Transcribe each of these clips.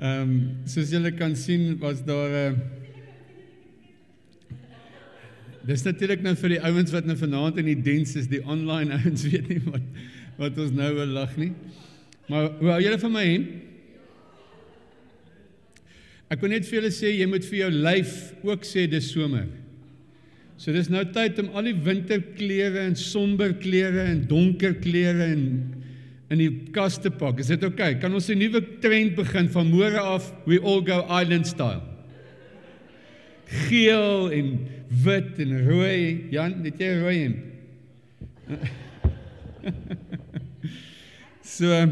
Ehm um, soos julle kan sien was daar 'n uh, Dis natuurlik nou vir die ouens wat nou vanaand in die diens is, die online ouens weet nie wat wat ons nou wil lag nie. Maar hoe hou julle van my hemp? Ek wil net vir julle sê jy moet vir jou lyf ook sê dis somer. So dis nou tyd om al die winterklere en somber klere en donker klere en in die kas te pak. Is dit oukei? Okay? Kan ons 'n nuwe trend begin van môre af we all go island style? Geel en wit en rooi. Jan, het jy rooi hemp? so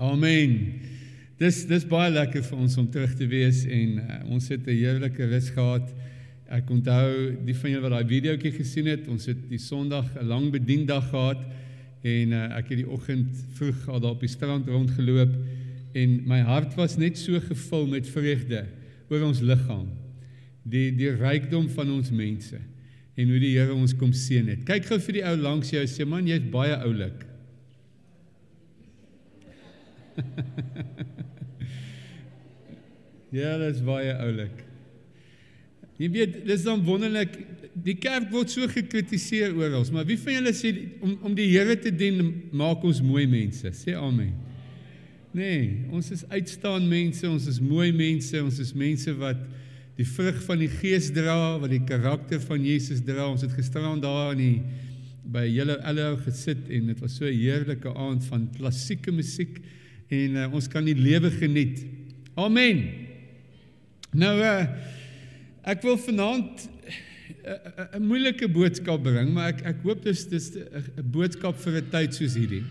Amen. Dis dis baie lekker vir ons om terug te wees en uh, ons het 'n heerlike rus gehad. Ek onthou die van julle wat daai videoetjie gesien het, ons het die Sondag 'n lang bediendag gehad en uh, ek het die oggend vroeg al daar op die strand rondgeloop en my hart was net so gevul met vreugde oor ons liggaam. Die die rykdom van ons mense en hoe die Here ons kom seën het. Kyk gou vir die ou langs jou sê man jy's baie oulik. ja, dit is baie oulik. Jy weet, dis dan wonderlik. Die kerk word so gekritiseer oral, maar wie van julle sê om om die Here te dien maak ons mooi mense? Sê amen. Nee, ons is uitstaan mense, ons is mooi mense, ons is mense wat die vrug van die Gees dra, wat die karakter van Jesus dra. Ons het gisteraan daar in die by julle alou gesit en dit was so 'n heerlike aand van klassieke musiek en uh, ons kan die lewe geniet. Amen. Nou uh Ek wil vanaand 'n moeilike boodskap bring, maar ek ek hoop dis dis 'n boodskap vir 'n tyd soos hierdie.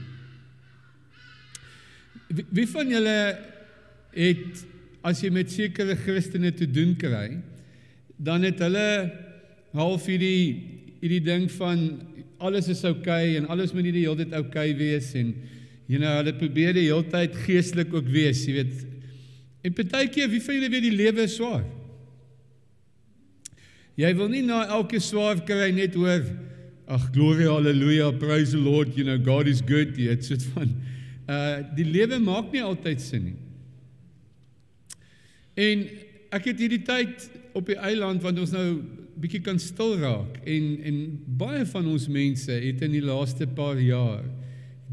Wie, wie van julle het as jy met sekere Christene te doen kry, dan het hulle half hierdie hierdie ding van alles is oukei okay, en alles moet nie die hele tyd oukei okay wees en jy nou hulle probeer die hele tyd geestelik ook wees, jy weet. En partykeer wie van julle weet die lewe is swaar. Jy wil nie na elke swaar kry net hoor ag glory hallelujah praise the lord you know God is good jy het soort van uh die lewe maak nie altyd sin nie. En ek het hierdie tyd op die eiland want ons nou bietjie kan stil raak en en baie van ons mense het in die laaste paar jaar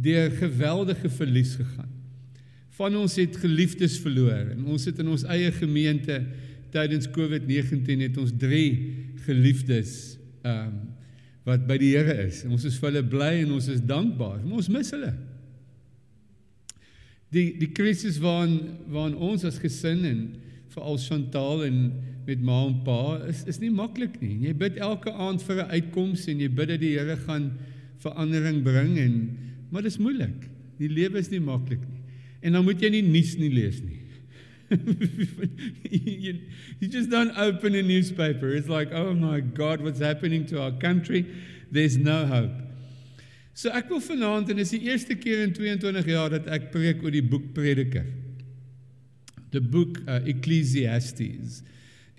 deur geweldige verlies gegaan. Van ons het geliefdes verloor en ons het in ons eie gemeente tydens COVID-19 het ons 3 geliefdes ehm um, wat by die Here is. Ons is vir hulle bly en ons is dankbaar. Maar ons mis hulle. Die die krisis waarin waarin ons as gesin en veral Chantal en met ma en pa is is nie maklik nie. Jy bid elke aand vir 'n uitkoms en jy bid dat die Here gaan verandering bring en maar dit is moeilik. Die lewe is nie maklik nie. En dan moet jy nie nuus nie lees nie. you, you just don't open a newspaper. It's like, oh my God, what's happening to our country? There's no hope. So ek wil vanaand en dis die eerste keer in 22 jaar dat ek preek oor die boek Prediker. The book uh, Ecclesiastes.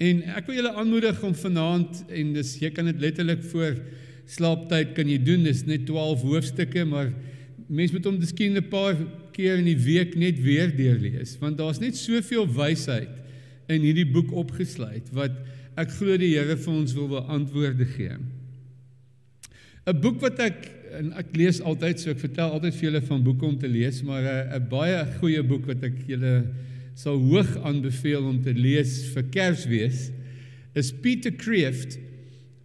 En ek wil julle aanmoedig om vanaand en dis jy kan dit letterlik voor slaaptyd kan jy doen. Dis net 12 hoofstukke, maar mense moet hom miskien 'n paar keer in die week net weer deurlees want daar's net soveel wysheid in hierdie boek opgesluit wat ek glo die Here vir ons wil beantwoorde gee. 'n Boek wat ek en ek lees altyd so ek vertel altyd vir julle van boeke om te lees maar 'n baie goeie boek wat ek julle sal hoog aanbeveel om te lees vir Kersfees is Peter Kreeft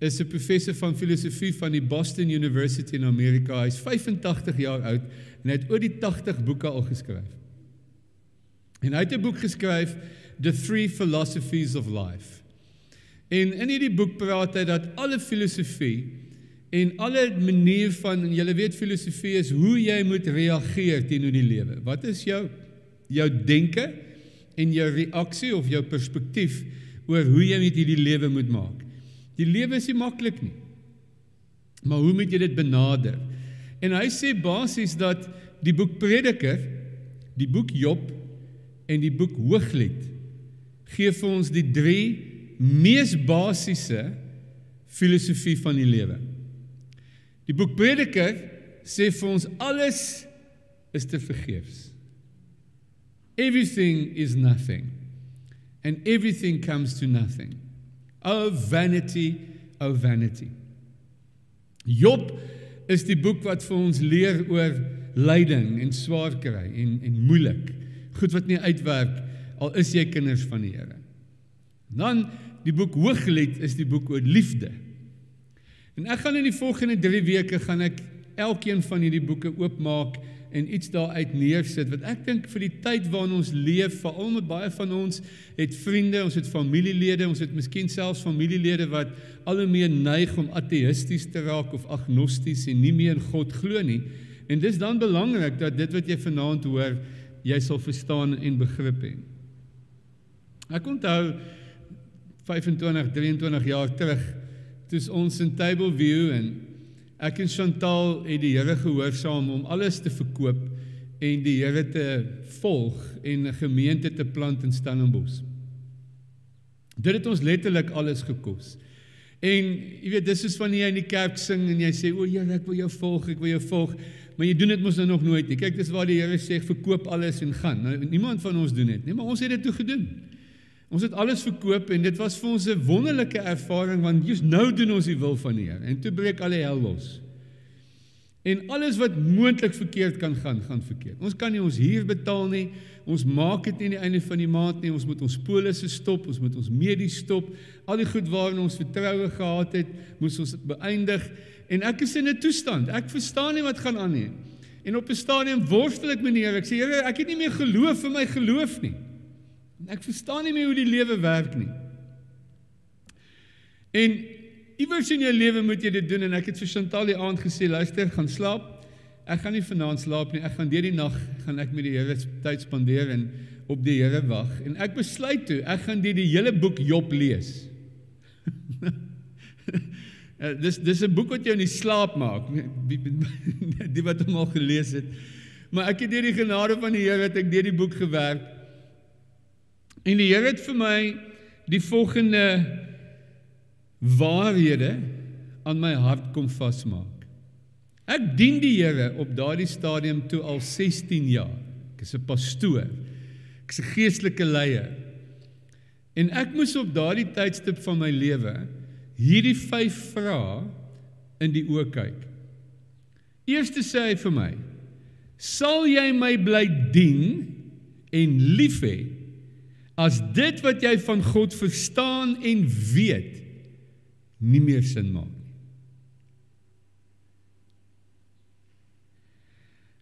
is 'n professor van filosofie van die Boston University in Amerika. Hy's 85 jaar oud en hy het oor die 80 boeke al geskryf. En hy het 'n boek geskryf The Three Philosophies of Life. En in hierdie boek praat hy dat alle filosofie en alle manier van en jy weet filosofie is hoe jy moet reageer teenoor die lewe. Wat is jou jou denke en jou reaksie of jou perspektief oor hoe jy met hierdie lewe moet maak? Die lewe is nie maklik nie. Maar hoe moet jy dit benader? En hy sê basies dat die boek Prediker, die boek Job en die boek Hooglied gee vir ons die drie mees basiese filosofie van die lewe. Die boek Prediker sê vir ons alles is te vergeefs. Everything is nothing. And everything comes to nothing. Oh vanity, oh vanity. Job is die boek wat vir ons leer oor lyding en swaar kry en en moeilik. Goed wat nie uitwerk al is jy kinders van die Here. Dan die boek Hooglied is die boek oor liefde. En ek gaan in die volgende 3 weke gaan ek elkeen van hierdie boeke oopmaak en iets daaruit neersit wat ek dink vir die tyd waarin ons leef, veral met baie van ons het vriende, ons het familielede, ons het miskien selfs familielede wat al hoe meer neig om ateïsties te raak of agnosties en nie meer in God glo nie. En dis dan belangrik dat dit wat jy vanaand hoor, jy sal verstaan en begrip hê. Ek onthou 25, 23 jaar terug toe ons in Table View en Ek en Chantal het die Here gehoorsaam om alles te verkoop en die Here te volg en 'n gemeente te plant in Stellenbosch. Dit het ons letterlik alles gekos. En jy weet dis is wanneer jy in die kerk sing en jy sê o Here ek wil jou volg, ek wil jou volg, maar jy doen dit mos nou nog nooit nie. Kyk dis waar die Here sê verkoop alles en gaan. Nou niemand van ons doen dit nie, maar ons het dit toe gedoen. Ons het alles verkoop en dit was vir ons 'n wonderlike ervaring want jy's nou doen ons die wil van die Here en toe breek al die hel los. En alles wat moontlik verkeerd kan gaan, gaan verkeerd. Ons kan nie ons huur betaal nie. Ons maak dit nie aan die einde van die maand nie. Ons moet ons polisse stop, ons moet ons medies stop. Al die goed waarin ons vertroue gehad het, moet ons beëindig. En ek is in 'n toestand. Ek verstaan nie wat gaan aan nie. En op 'n stadium worstel ek met die Here. Ek sê Here, ek het nie meer geloof vir my geloof nie. Ek verstaan nie meer hoe die lewe werk nie. En iewers in jou lewe moet jy dit doen en ek het vir Chantal die aand gesê, luister, gaan slaap. Ek gaan nie vanaand slaap nie. Ek gaan deur die nag gaan ek met die Here tyd spandeer en op die Here wag. En ek besluit toe, ek gaan die, die hele boek Job lees. Eh, dis dis 'n boek wat jou in die slaap maak. Die wat hom al gelees het. Maar ek het deur die genade van die Here het ek deur die boek gewerk. En die Here het vir my die volgende waarhede aan my hart kom vasmaak. Ek dien die Here op daardie stadium toe al 16 jaar. Ek is 'n pastoor. Ek's 'n geestelike leier. En ek moes op daardie tydstip van my lewe hierdie vyf vrae in die oë kyk. Eerste sê hy vir my: "Sal jy my bly dien en lief hê?" as dit wat jy van God verstaan en weet nie meer sin maak nie.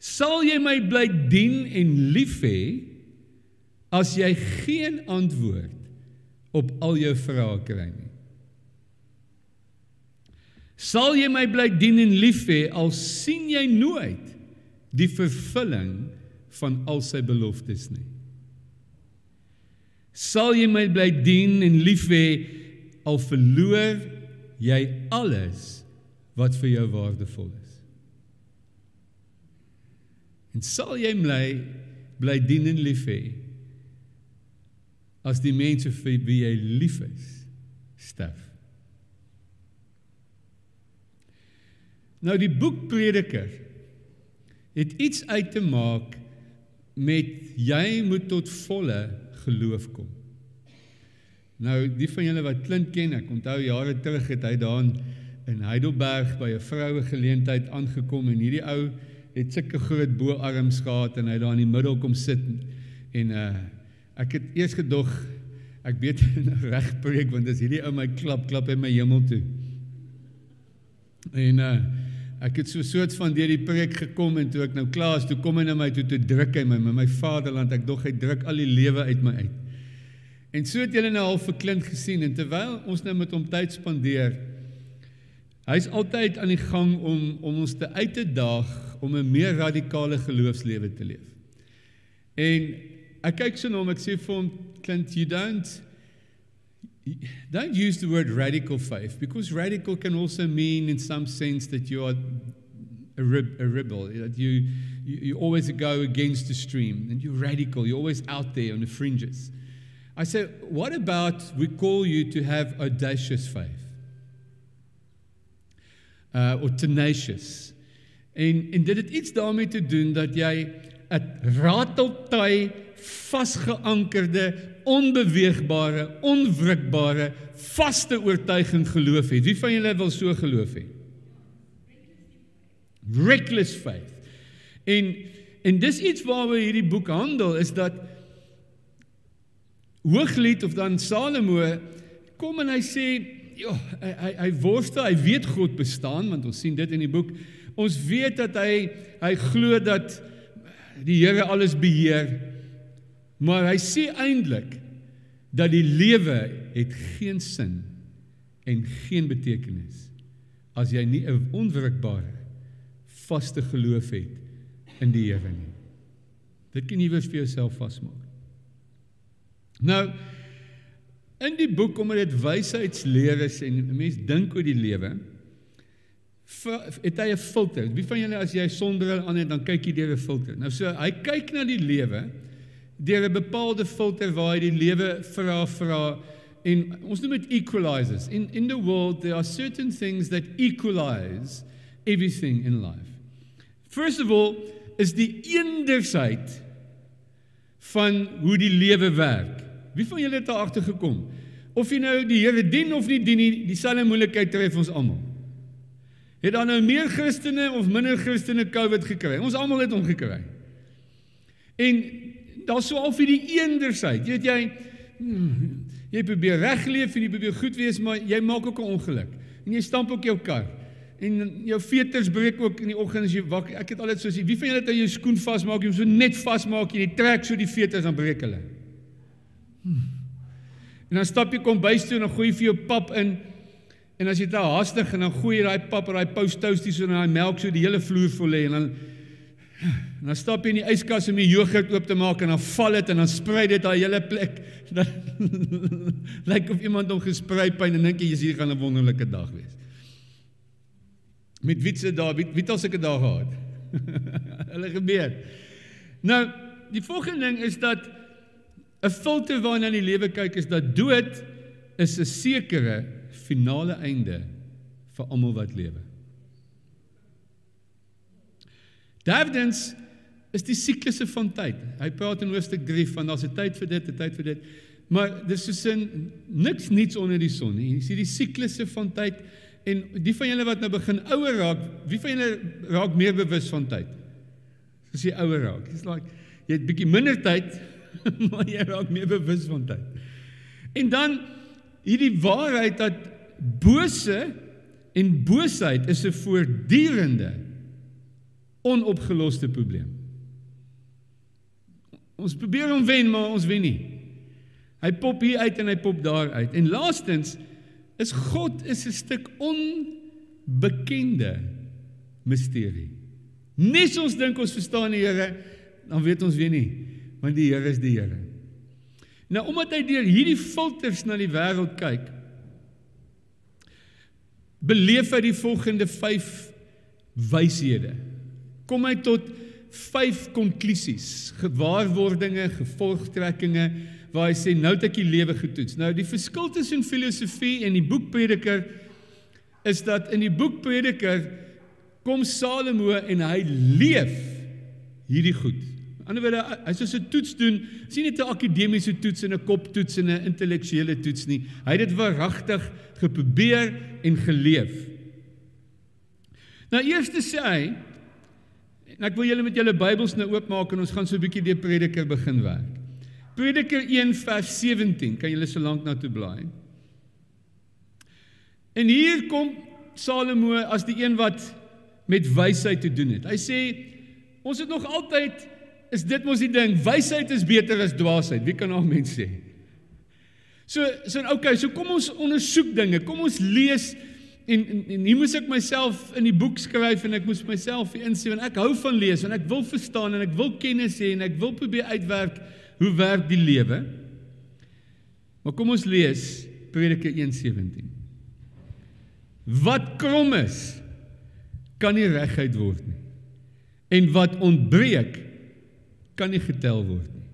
Sal jy my bly dien en lief hê as jy geen antwoord op al jou vrae kry nie? Sal jy my bly dien en lief hê al sien jy nooit die vervulling van al sy beloftes nie? sal jy my bly dien en lief hê al verloor jy alles wat vir jou waardevol is. En sal jy my bly dien en lief hê as die mense vir wie jy lief is sterf. Nou die boek Prediker het iets uit te maak met jy moet tot volle geloof kom. Nou die van julle wat Clint ken, ek onthou jare terug het hy daar in Heidelberg by 'n vroue geleentheid aangekom en hierdie ou het sulke groot boarms gehad en hy daar in die middel kom sit en uh ek het eers gedog ek weet reg preek want as hierdie ou my klap klap hy my hemel toe. En uh ek het so soort van deur die preek gekom en toe ek nou klaar is, toe kom hy na my toe te druk hy my met my vaderland. Ek dog hy druk al die lewe uit my uit. En so het julle nou al verklind gesien en terwyl ons nou met hom tyd spandeer, hy's altyd aan die gang om om ons te uit te daag om 'n meer radikale geloofslewe te leef. En ek kyk so na hom, ek sê vir hom, "Clint, you don't don't use the word radical faith because radical can also mean in some sense that you are a, rib, a rebel that you, you you always go against the stream and you're radical you're always out there on the fringes i said what about we call you to have audacious faith uh, or tenacious en en dit het iets daarmee te doen dat jy 'n rateltuig vasgeankerde, onbeweegbare, onwrikbare, vaste oortuiging geloof het. Wie van julle wil so geloof hê? Reckless faith. En en dis iets waaroor hierdie boek handel is dat Hooglied of dan Salomo kom en hy sê ja, hy hy, hy worstel, hy weet God bestaan want ons sien dit in die boek. Ons weet dat hy hy glo dat die Here alles beheer. Maar hy sê eintlik dat die lewe het geen sin en geen betekenis as jy nie 'n onwrikbare vaste geloof het in die Here nie. Dit kan jy vir jouself vasmaak. Nou in die boek omdat dit wysheidsleer is en 'n mens dink oor die lewe, het hy 'n filter. Wie van julle as jy sonbril aan het, dan kyk jy deur 'n filter. Nou so hy kyk na die lewe deur 'n bepaalde filter waar hy die lewe vra vra en ons noem dit equalizers. In in the world there are certain things that equalize everything in life. First of all is die eendersheid van hoe die lewe werk. Wie van julle het daar agter gekom? Of jy nou die Here dien of nie dien nie, dieselfde moeilikheid tref ons almal. Het dan nou meer Christene of minder Christene COVID gekry? Ons almal het hom gekry. En daar's so al vir die eendersheid. Jy weet jy hmm, jy probeer regleef en jy probeer goed wees, maar jy maak ook 'n ongeluk. En jy stamp ook jou kar. En jou veters breek ook in die oggend as jy wakker. Ek het altyd so sê, wie van julle het jou skoen vasmaak, jy so net vasmaak en jy trek so die veters dan breek hulle. En dan stap jy kom bys toe en dan gooi jy vir jou pap in. En as jy te haastig en dan gooi jy daai pap en daai post toasties so in daai melk so die hele vloer vol lê en dan En dan stap jy in die yskas om die jogurt oop te maak en dan val dit en dan sprei dit daai hele plek. Lyk of iemand hom gesprei pyn en dink jy hier gaan 'n wonderlike dag wees. Met wie se daar, wie wie het al sulke dae gehad? Hulle gebeur. Nou, die volgende ding is dat 'n filter waarna in die lewe kyk is dat dood is 'n sekere finale einde vir almal wat lewe. Davdens is die siklusse van tyd. Hy praat in hoofstuk 3 van daar's 'n tyd vir dit, 'n tyd vir dit. Maar dis so sin niks niets onder die son nie. Jy sien die siklusse van tyd en die van julle wat nou begin ouer raak, wie van julle raak meer bewus van tyd? As jy ouer raak. It's like jy het bietjie minder tyd, maar jy raak meer bewus van tyd. En dan hierdie waarheid dat bose en boosheid is 'n voortdurende onopgeloste probleem. Ons probeer hom wen, maar ons wen nie. Hy pop hier uit en hy pop daar uit. En laastens is God is 'n stuk onbekende misterie. Nes ons dink ons verstaan die Here, dan weet ons weer nie, want die Here is die Here. Nou omdat hy deur hierdie filters na die wêreld kyk, beleef hy die volgende 5 wyshede kom hy tot vyf konklusies, gewaarwordinge, gevolgtrekkinge waar hy sê nou het ek die lewe getoets. Nou die verskil tussen filosofie en die boek Prediker is dat in die boek Prediker kom Salomo en hy leef hierdie goed. Die ander wyse, hy sê so 'n toets doen, sien nie 'n akademiese toets en 'n koptoets en 'n intellektuele toets nie. Hy het dit waaragtig geprobeer en geleef. Nou eers sê hy En ek wil julle met julle Bybels nou oopmaak en ons gaan so 'n bietjie deur Prediker begin werk. Prediker 1 vers 17, kan julle so lank na toe blaai. En hier kom Salomo as die een wat met wysheid te doen het. Hy sê ons het nog altyd is dit mos die ding, wysheid is beter as dwaasheid. Wie kan mense sê? So so okay, so kom ons ondersoek dinge. Kom ons lees En, en en hier moes ek myself in die boek skryf en ek moes myself insien want ek hou van lees en ek wil verstaan en ek wil kennis hê en ek wil probeer uitwerk hoe werk die lewe. Maar kom ons lees Prediker 1:17. Wat krom is kan nie reguit word nie. En wat ontbreek kan nie getel word nie.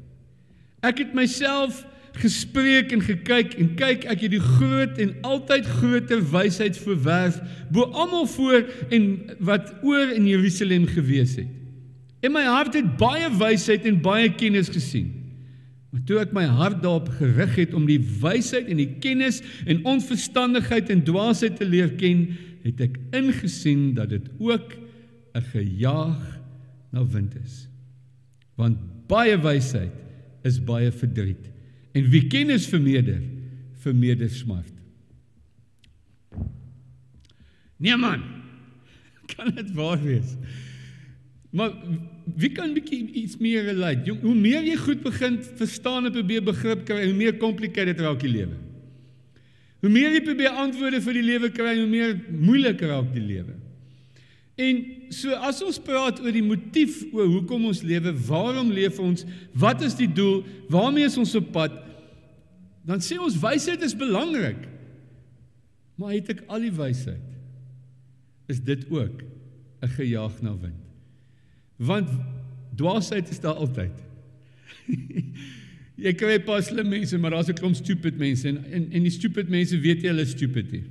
Ek het myself gespreek en gekyk en kyk ek het die groot en altyd groter wysheid verwerf bo almal voor en wat oor in Jerusalem gewees het. En my hart het baie wysheid en baie kennis gesien. Maar toe ek my hart daarop gerig het om die wysheid en die kennis en onverstandigheid en dwaasheid te leer ken, het ek ingesien dat dit ook 'n gejaag na wind is. Want baie wysheid is baie verdriet en wie kennis vermeerder, vermeerder smart. Nee man. Kan dit waar wees? Maar wie kan bietjie iets meer relate? Hoe meer jy goed begin verstaan en probeer begrip kry, hoe meer complicated raak die lewe. Hoe meer jy probeer antwoorde vir die lewe kry, hoe meer moeilik raak die lewe. En so as ons praat oor die motief oor hoekom ons lewe, waarom leef ons, wat is die doel, waarmee is ons op pad? Dan sê ons wysheid is belangrik. Maar het ek al die wysheid? Is dit ook 'n gejaag na wind? Want dwaasheid is daar altyd. jy kry pas slim mense, maar daar's 'n klomp stupid mense en, en en die stupid mense weet jy hulle is stupid. Nie.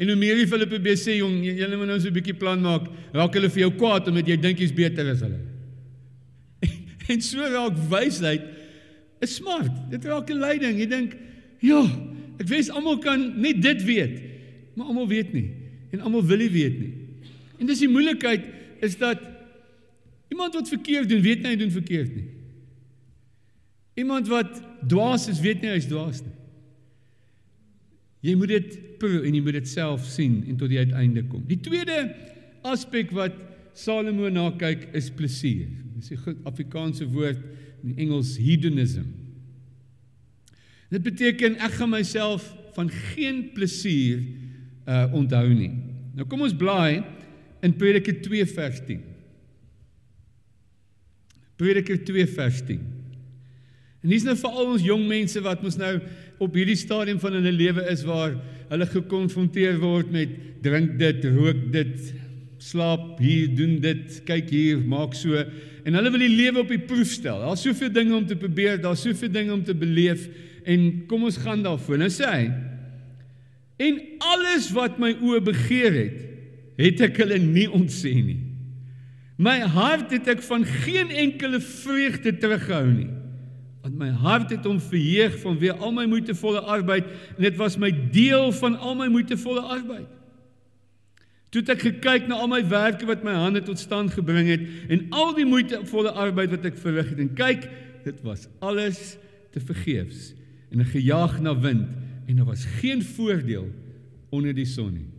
En hoe meer jy vir hulle probeer sê jong, julle moet nou so 'n bietjie plan maak, raak hulle vir jou kwaad omdat jy dink jy's beter as hulle. en so raak wysheid 'n smart. Dit raak 'n leiding. Jy dink, ja, ek wens almal kan net dit weet, maar almal weet nie en almal wil nie weet nie. En dis die moeilikheid is dat iemand wat verkeerd doen, weet nie hy doen verkeerd nie. Iemand wat dwaas is, weet nie hy's dwaas nie. Jy moet dit proe en jy moet dit self sien en tot die uiteinde kom. Die tweede aspek wat Salomo na kyk is plesier. Dis 'n Afrikaanse woord in Engels hedonism. Dit beteken ek gaan myself van geen plesier uh onthou nie. Nou kom ons blaai in Prediker 2 vers 10. Prediker 2 vers 10. En dis nou vir al ons jong mense wat mos nou op hierdie stadium van hulle lewe is waar hulle gekonfronteer word met drink dit, rook dit, slaap hier, doen dit, kyk hier, maak so en hulle wil die lewe op die proef stel. Daar's soveel dinge om te probeer, daar's soveel dinge om te beleef en kom ons gaan daarvoor. Nou sê hy en alles wat my oë begeer het, het ek hulle nie ontsê nie. My hart het ek van geen enkele vreugde teruggehou nie. Want my hart het hom verheug van wie al my moeitevolle arbeid en dit was my deel van al my moeitevolle arbeid. Toe ek gekyk na al my werke wat my hande tot stand gebring het en al die moeitevolle arbeid wat ek verrig het en kyk, dit was alles te vergeefs en 'n gejaag na wind en daar was geen voordeel onder die son nie.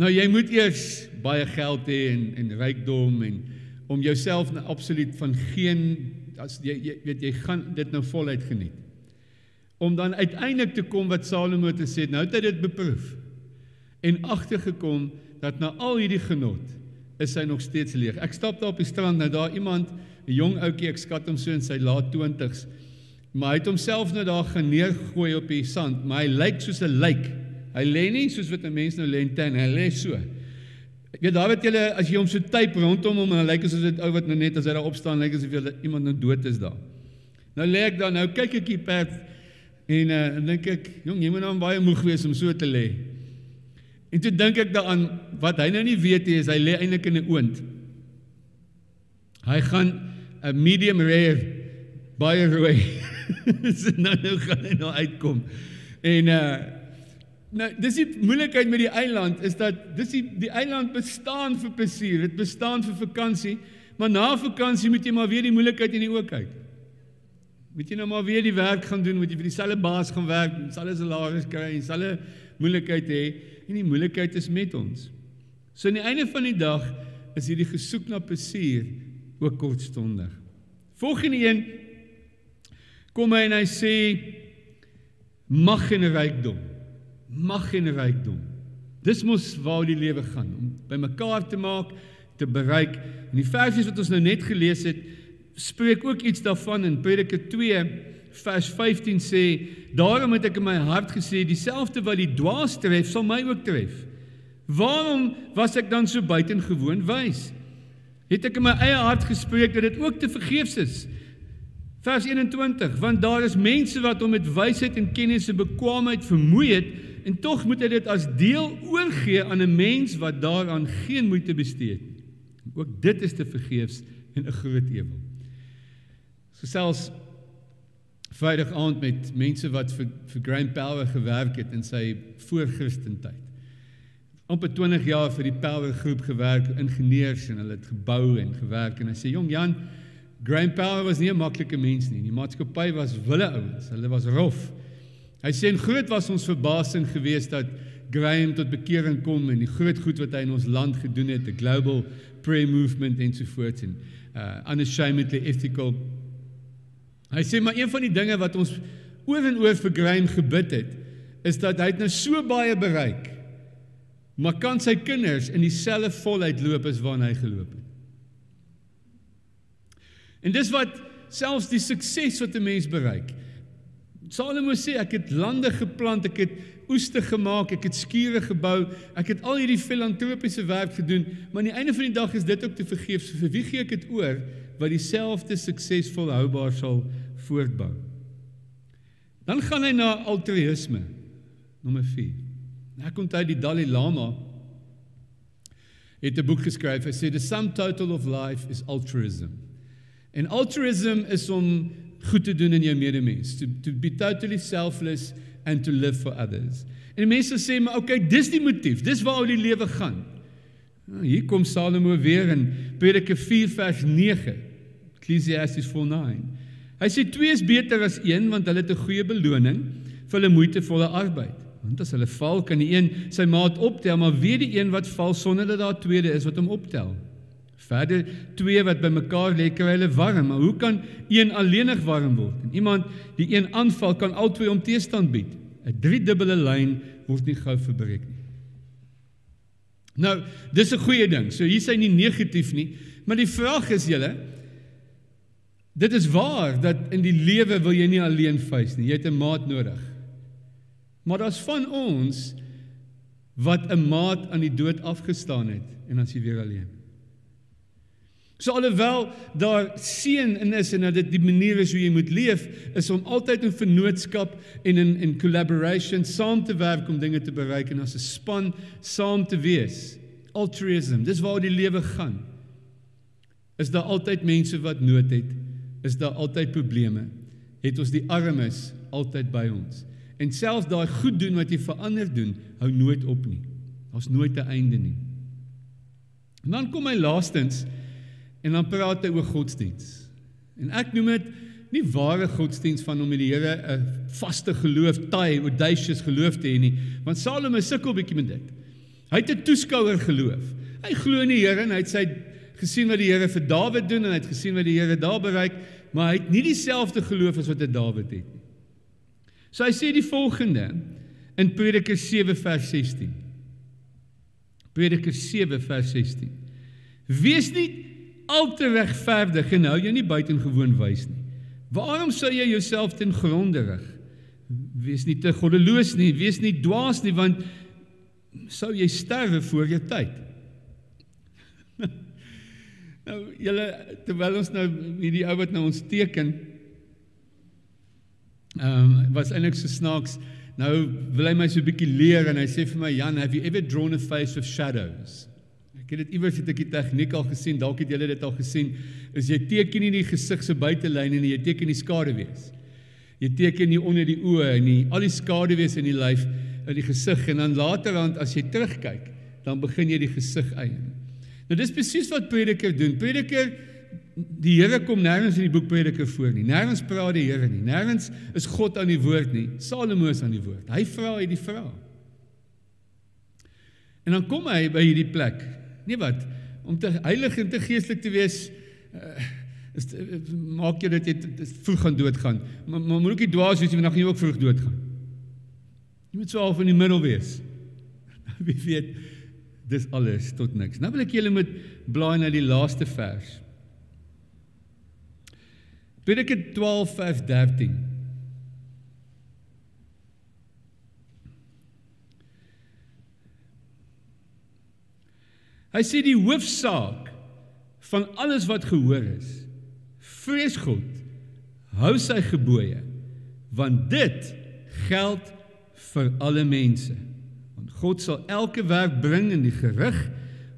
Nou jy moet eers baie geld hê en en rykdom en om jouself nou absoluut van geen as jy, jy weet jy gaan dit nou voluit geniet. Om dan uiteindelik te kom wat Salomo te sê, nou het hy dit beproef en agtergekom dat na al hierdie genot is hy nog steeds leeg. Ek stap daar op die strand nou daar iemand 'n jong ouetjie ek skat hom so in sy laat 20's maar hy het homself nou daar geneergooi op die sand maar hy lyk soos 'n lijk Hy lê nie soos wat 'n mens nou lê in tent, hy lê so. Ek daar weet julle as jy hom so typ rondom hom en hy lyk asof dit ou wat nou net as hy daar opstaan lyk asof jy iemand nou dood is daar. Nou lê ek daar nou kyk ek hier perd en uh, en dink ek, jong, jy moet nou baie moeg wees om so te lê. En toe dink ek daaraan wat hy nou nie weet nie is hy lê eintlik in 'n oond. Hy gaan 'n medium rare baie rooi. so nou nou gaan hy nou uitkom. En uh Nou, dis die moeilikheid met die eiland is dat dis die die eiland bestaan vir plesier, dit bestaan vir vakansie, maar na vakansie moet jy maar weer die moeilikheid in die oë kyk. Moet jy nou maar weer die werk gaan doen, moet jy vir dieselfde baas gaan werk, dieselfde salaris kry, dieselfde moeilikheid hê en die moeilikheid is met ons. So aan die einde van die dag is hierdie gesoek na plesier ook kortstondig. Volgende een kom hy en hy sê mag en rykdom mag en rykdom. Dis mos waar die lewe gaan om bymekaar te maak, te bereik. En die versies wat ons nou net gelees het, spreek ook iets daarvan in Prediker 2 vers 15 sê, daarom het ek in my hart gesê, dieselfde wat die dwaas tref, sal my ook tref. Waarom was ek dan so buitengewoon wys? Het ek in my eie hart gespreek dat dit ook te vergeefs is? Vers 21, want daar is mense wat om met wysheid en kennis en bekwaamheid vermoei het, en tog moet hy dit as deel oorgee aan 'n mens wat daaraan geen moeite bestee het. Ook dit is te vergeefs en 'n groot ewel. Gesels Vrydag aand met mense wat vir vir Graham Power gewerk het in sy voor-Christentyd. amper 20 jaar vir die Power groep gewerk, ingenieurs en hulle het gebou en gewerk en hy sê jong Jan, Graham Power was nie 'n maklike mens nie. Die maatskappy was wille ouens. Hulle was rof. Hy sê en groot was ons verbasing geweest dat Graham tot bekering kom en die groot goed wat hy in ons land gedoen het, the global prayer movement en so voort en uh unashamedly ethical Hy sê maar een van die dinge wat ons oor en oor vir Graham gebid het, is dat hy nou so baie bereik. Maar kan sy kinders in dieselfde volheid loop as waarna hy geloop het? En dis wat selfs die sukses wat 'n mens bereik. Salomo sê ek het lande geplant, ek het oeste gemaak, ek het skure gebou, ek het al hierdie filantropiese werk gedoen, maar aan die einde van die dag is dit ook te vergeef. So vir wie gee ek dit oor wat dieselfde sukses volhoubaar sal voortbou? Dan gaan hy na altruïsme. Nommer 4. Nou kom hy die Dalai Lama het 'n boek geskryf. Hy sê the sum total of life is altruism. En altruism is om goed te doen in jou medemens, to to be totally selfless and to live for others. En mense sê maar okay, dis die motief. Dis waaroor die lewe gaan. Nou, hier kom Salomo weer in Prediker 4 vers 9. Ecclesiastes 4:9. Hy sê twee is beter as een want hulle het 'n goeie beloning vir hulle moeitevolle arbeid. Want as hulle val, kan die een sy maat optel, maar wie die een wat val sonder dat daar tweede is wat hom optel? Verder twee wat bymekaar lê kry hulle warm, maar hoe kan een alleenig warm word? En iemand die een aanval kan albei om teestand bied. 'n Driedubbele lyn word nie gou verbreek nie. Nou, dis 'n goeie ding. So hier sê hy nie negatief nie, maar die vraag is julle Dit is waar dat in die lewe wil jy nie alleen face nie. Jy het 'n maat nodig. Maar daar's van ons wat 'n maat aan die dood afgestaan het en dan is jy weer alleen. So alhoewel daar seën in is en dat dit die manier is hoe jy moet leef, is om altyd in vennootskap en in in collaboration saam te werk om dinge te bereik en as 'n span saam te wees. Altruism, dis waar die lewe gaan. Is daar altyd mense wat nood het? Is daar altyd probleme? Het ons die armes altyd by ons? En selfs daai goed doen wat jy vir ander doen, hou nooit op nie. Daar's nooit 'n einde nie. En dan kom hy laastens En dan praat hy oor godsdiens. En ek noem dit nie ware godsdiens van om die Here 'n vaste geloof, taai, audacious geloof te hê nie, want Salomo sukkel bietjie met dit. Hy het 'n toeskouer geloof. Hy glo in die Here en hy het sy gesien wat die Here vir Dawid doen en hy het gesien wat die Here daar bereik, maar hy het nie dieselfde geloof as wat 'n Dawid het nie. So hy sê die volgende in Prediker 7 vers 16. Prediker 7 vers 16. Wees nie al te regverdig en hou jou nie buitengewoon wys nie. Waarom sou jy jouself ten gronde rig? Wees nie te goddeloos nie, wees nie dwaas nie want sou jy sterwe voor jou tyd. nou julle terwyl ons nou hierdie ou wat nou ons teken ehm um, was eintlik so snaaks. Nou wil hy my so 'n bietjie leer en hy sê vir my Jan, have you ever drawn a face with shadows? Ek het dit iewers het ek die tegniek al gesien, dalk het julle dit al gesien, is jy teken nie die gesig se buitelyne nie, jy teken die skaduwees. Jy teken nie onder die oë en nie al die skaduwees in die lyf in die gesig en dan laterand as jy terugkyk, dan begin jy die gesig eien. Nou dis presies wat prediker doen. Prediker die Here kom nêrens in die boek Prediker voor nie. Nêrens praat die Here nie. Nêrens is God aan die woord nie. Salomo is aan die woord. Hy vra hierdie vraag. En dan kom hy by hierdie plek Nee wat? Om te heilig en te geestelik te wees uh, is uh, maak jy dat jy vroeg gaan doodgaan. Maar, maar moet ook nie dwaas wees jy nog nie ook vroeg doodgaan. Jy moet so half in die middel wees. Wie weet dis alles tot niks. Nou wil ek julle met blaai na die laaste vers. Prediker 12 vers 13. Hy sê die hoofsaak van alles wat gehoor is, vrees God, hou sy gebooie, want dit geld vir alle mense. Want God sal elke werk bring in die gerig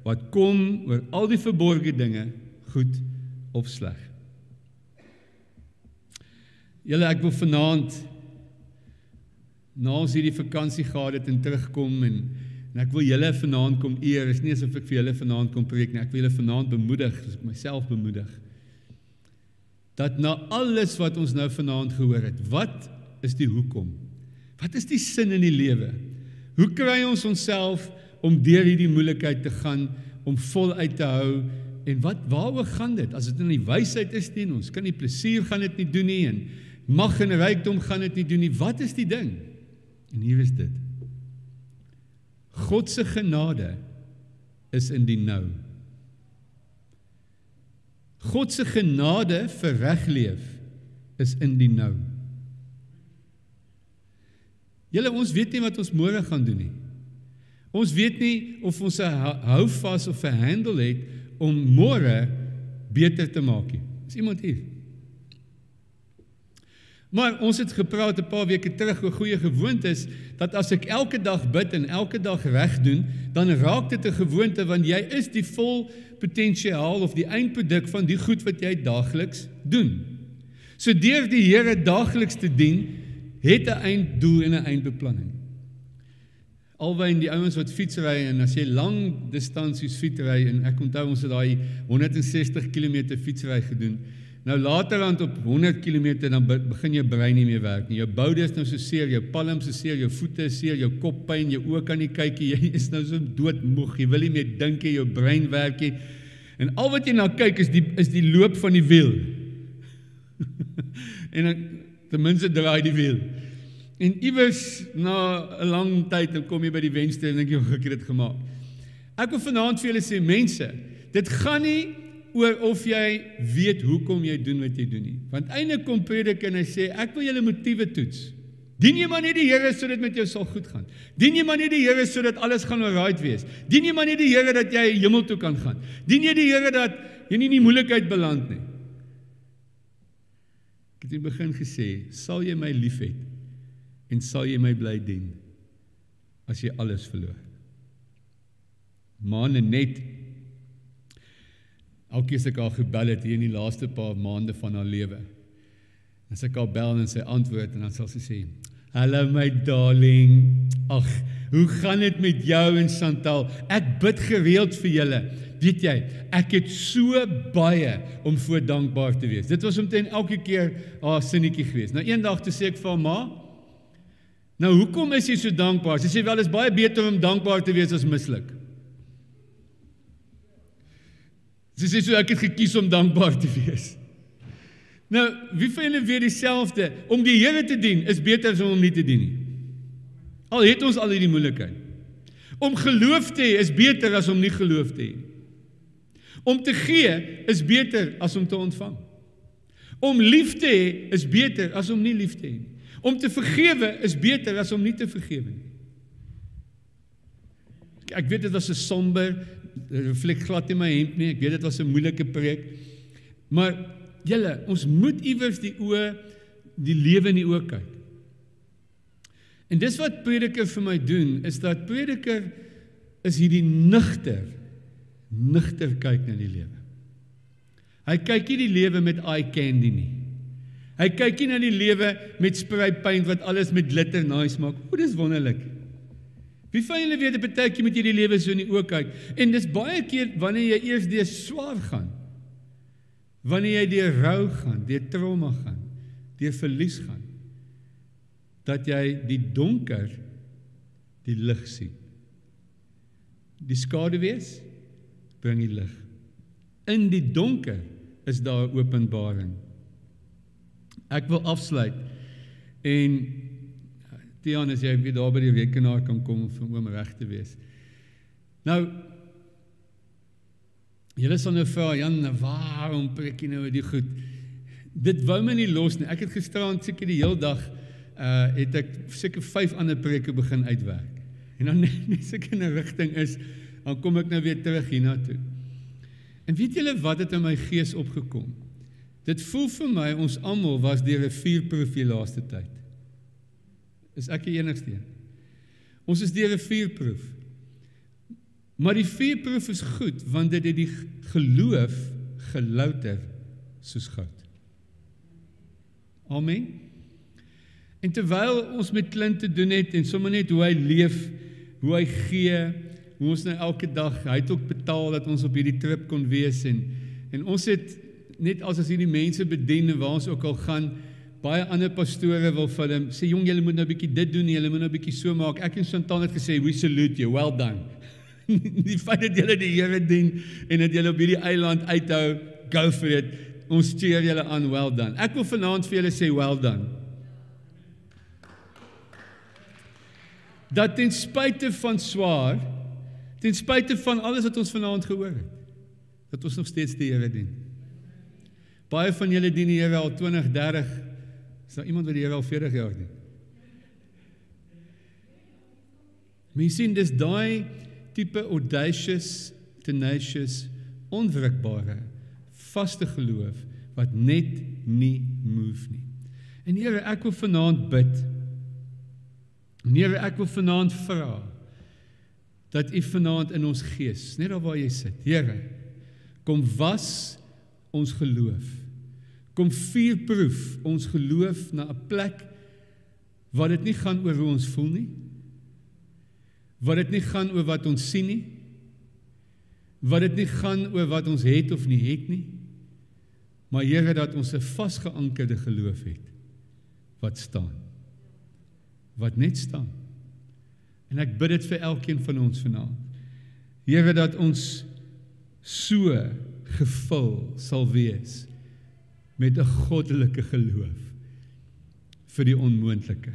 wat kom oor al die verborgde dinge, goed of sleg. Julle ek wil vanaand na ons hierdie vakansie gehad het en terugkom en en ek wil julle vanaand kom eer. Is nie asof ek vir julle vanaand kom preek nie. Ek wil julle vanaand bemoedig, as ek myself bemoedig. Dat na alles wat ons nou vanaand gehoor het, wat is die hoekom? Wat is die sin in die lewe? Hoe kry ons onsself om deur hierdie moeilikheid te gaan, om voluit te hou en wat waaroor gaan dit? As dit in die wysheid is nie, ons kan nie plesier gaan dit nie doen nie en mag en rykdom gaan dit nie doen nie. Wat is die ding? En hier is dit. God se genade is in die nou. God se genade vir regleef is in die nou. Julle ons weet nie wat ons môre gaan doen nie. Ons weet nie of ons 'n hou vas of 'n handle het om môre beter te maak nie. Is iemand hier? Maar ons het gepraat 'n paar weke terug oor goeie gewoontes dat as ek elke dag bid en elke dag reg doen, dan raak dit 'n gewoonte want jy is die vol potensiaal of die eindproduk van die goed wat jy daagliks doen. So deur die Here daagliks te dien, het 'n einddoel en 'n eindbeplanning. Alwyn die ouens wat fietsry en as jy lang distansies fietsry en ek onthou ons het daai 160 km fietsry gedoen. Nou laterand op 100 km dan begin jou brein nie meer werk nie. Jou boude is nou so seer, jou palms is seer, jou voete is seer, jou kop pyn, jou oë kan nie kyk nie. Jy is nou so doodmoeg. Jy wil nie meer dink nie, jou brein werk nie. En al wat jy na kyk is die is die loop van die wiel. en dan ten minste draai die wiel. En iewers na 'n lang tyd dan kom jy by die venster en dink jy, "Hoe ek dit gemaak?" Ek wil vanaand vir julle sê, mense, dit gaan nie oor of jy weet hoekom jy doen wat jy doen nie. Want eintlik kom predik en hy sê ek wil julle motiewe toets. Dien jy maar net die Here sodat met jou sal goed gaan. Dien jy maar net die Here sodat alles gaan oukei wees. Dien jy maar net die Here dat jy hemel toe kan gaan. Dien jy die Here dat jy nie in die moeilikheid beland nie. Ek het in begin gesê, sal jy my liefhet en sal jy my bly dien as jy alles verloor. Maande net Elke keer ek haar gebel het hier in die laaste paar maande van haar lewe. As ek haar bel en sy antwoord en dan sal sy sê: "Hallo my darling. Ag, hoe gaan dit met jou en Chantal? Ek bid gereeld vir julle. Weet jy, ek het so baie om voor dankbaar te wees." Dit was omtrent elke keer haar sinnetjie geweest. Nou eendag toe sê ek vir haar: "Ma, nou hoekom is jy so dankbaar?" Sy sê: "Wel, dit is baie beter om dankbaar te wees as misluk." Sy sê so ek het gekies om dankbaar te wees. Nou, wie van julle weet dieselfde? Om die Here te dien is beter as om hom nie te dien nie. Al het ons al hierdie moeilikheid. Om geloof te hê is beter as om nie geloof te hê nie. Om te gee is beter as om te ontvang. Om lief te hê is beter as om nie lief te hê nie. Om te vergewe is beter as om nie te vergewe nie. Ek weet dit was 'n somber reflek glad in my hemp nie. Ek weet dit was 'n moeilike preek. Maar julle, ons moet iewers die oë die lewe in die oë kyk. En dis wat prediker vir my doen, is dat prediker is hierdie nigter nigter kyk na die lewe. Hy kyk nie die lewe met eye candy nie. Hy kyk nie na die lewe met spray paint wat alles met glitter nice maak. O, dis wonderlik. Wie van julle weet 'n partytjie met hierdie lewe so in die oë kyk en dis baie keer wanneer jy eers deur swaar gaan. Wanneer jy deur rou gaan, deur trauma gaan, deur verlies gaan dat jy die donker die lig sien. Die skade wees bring die lig. In die donker is daar openbaring. Ek wil afsluit en Tiaan as jy weer daar by die rekenaar kan kom om oom reg te wees. Nou Julle sal nou vra Jan, waarom preek jy nou die goed? Dit wou my nie los nie. Ek het gisterand seker die heel dag uh het ek seker 5 ander preke begin uitwerk. En dan net seker 'n rigting is, dan kom ek nou weer terug hiernatoe. En weet julle wat het in my gees opgekom? Dit voel vir my ons almal was deur 'n vuurproef die laaste tyd. Is ek die enigste een? Ons is deur 'n vuurproef. Maar die vuurproef is goed want dit het die geloof gelouter soos goud. Amen. En terwyl ons met Clint te doen het en sommer net hoe hy leef, hoe hy gee, hoe ons nou elke dag, hy het ook betaal dat ons op hierdie trip kon wees en en ons het net as as hierdie mense bedien en waar ons ook al gaan, baie ander pastore wil vir hulle sê jong julle moet nou 'n bietjie dit doen, julle moet nou 'n bietjie so maak. Ek en Chantal het gesê we salute you, well done. die feit dat julle die Here dien en dat julle op hierdie eiland uithou, go for it. Ons cheer julle aan, well done. Ek wil vanaand vir julle sê well done. Dat ten spyte van swaar, ten spyte van alles wat ons vanaand gehoor het, dat ons nog steeds die Here dien. Baie van julle dien die Here al 20, 30. Is daar iemand wat die Here al 40 jaar dien? Mens sien dis daai tipe audacious, tenacious, onwrikbare, vaste geloof wat net nie move nie. En Here, ek wil vanaand bid. Here, ek wil vanaand vra dat U vanaand in ons gees, net daar waar jy sit, Here, kom was ons geloof. Kom vuurproef ons geloof na 'n plek waar dit nie gaan oor hoe ons voel nie. Wat dit nie gaan oor wat ons sien nie. Wat dit nie gaan oor wat ons het of nie het nie. Maar Here dat ons 'n vasgeankerde geloof het wat staan. Wat net staan. En ek bid dit vir elkeen van ons vanaand. Here dat ons so gevul sal wees met 'n goddelike geloof vir die onmoontlike.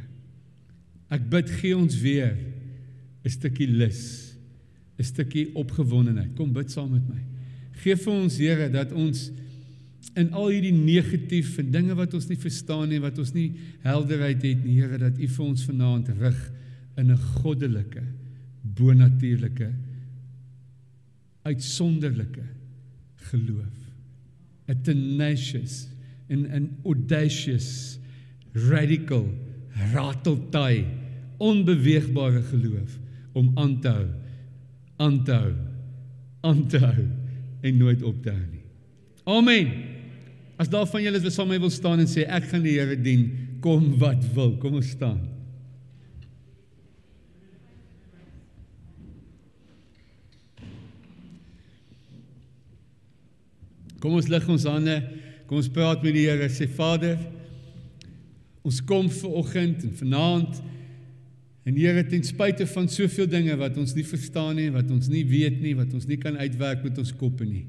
Ek bid gee ons weer 'n stukkie lus, 'n stukkie opgewondenheid. Kom bid saam met my. Geef vir ons Here dat ons in al hierdie negatief en dinge wat ons nie verstaan nie, wat ons nie helderheid het nie, Here, dat U vir ons vanaand rig in 'n goddelike, bonatuurlike, uitsonderlike geloof. 'n tenacious en 'n audacious, radical, rateltai, onbeweegbare geloof om aan te hou, aan te hou, aan te hou en nooit op te hou nie. Amen. As daar van julle is wat saam met my wil staan en sê ek gaan die Here dien, kom wat wil, kom ons staan. Kom ons lig ons hande. Kom ons praat met die Here. Sê Vader, ons kom ver oggend en vanaand en Here ten spyte van soveel dinge wat ons nie verstaan nie, wat ons nie weet nie, wat ons nie kan uitwerk met ons koppe nie,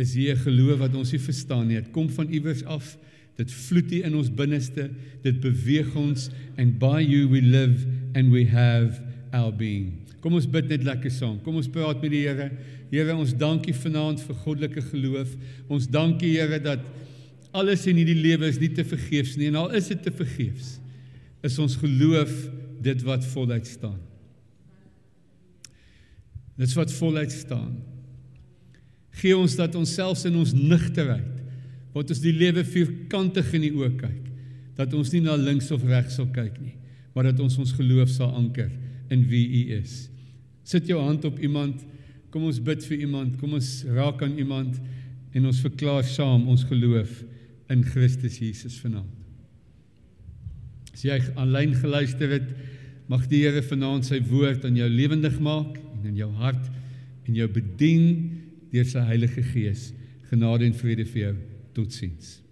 is hier 'n geloof wat ons nie verstaan nie. Dit kom van iewers af. Dit vloed hier in ons binneste. Dit beweeg ons and by you we live and we have our being. Kom ons bid net lekker saam. Kom ons praat met die Here. Here, ons dankie vanaand vir goddelike geloof. Ons dankie Here dat alles in hierdie lewe is nie te vergeefs nie en al is dit te vergeefs, is ons geloof dit wat voluit staan. Dit wat voluit staan. Gee ons dat ons selfs in ons nigterheid wat ons die lewe vierkantig in die oë kyk, dat ons nie na links of regs sal kyk nie, maar dat ons ons geloof sal anker in wie U is. Sit jou hand op iemand. Kom ons bid vir iemand. Kom ons raak aan iemand en ons verklaar saam ons geloof in Christus Jesus vanaand. As jy aanlyn geluister het, mag die Here vanaand sy woord aan jou lewendig maak en in jou hart en jou bedien deur sy Heilige Gees. Genade en vrede vir jou. Totsiens.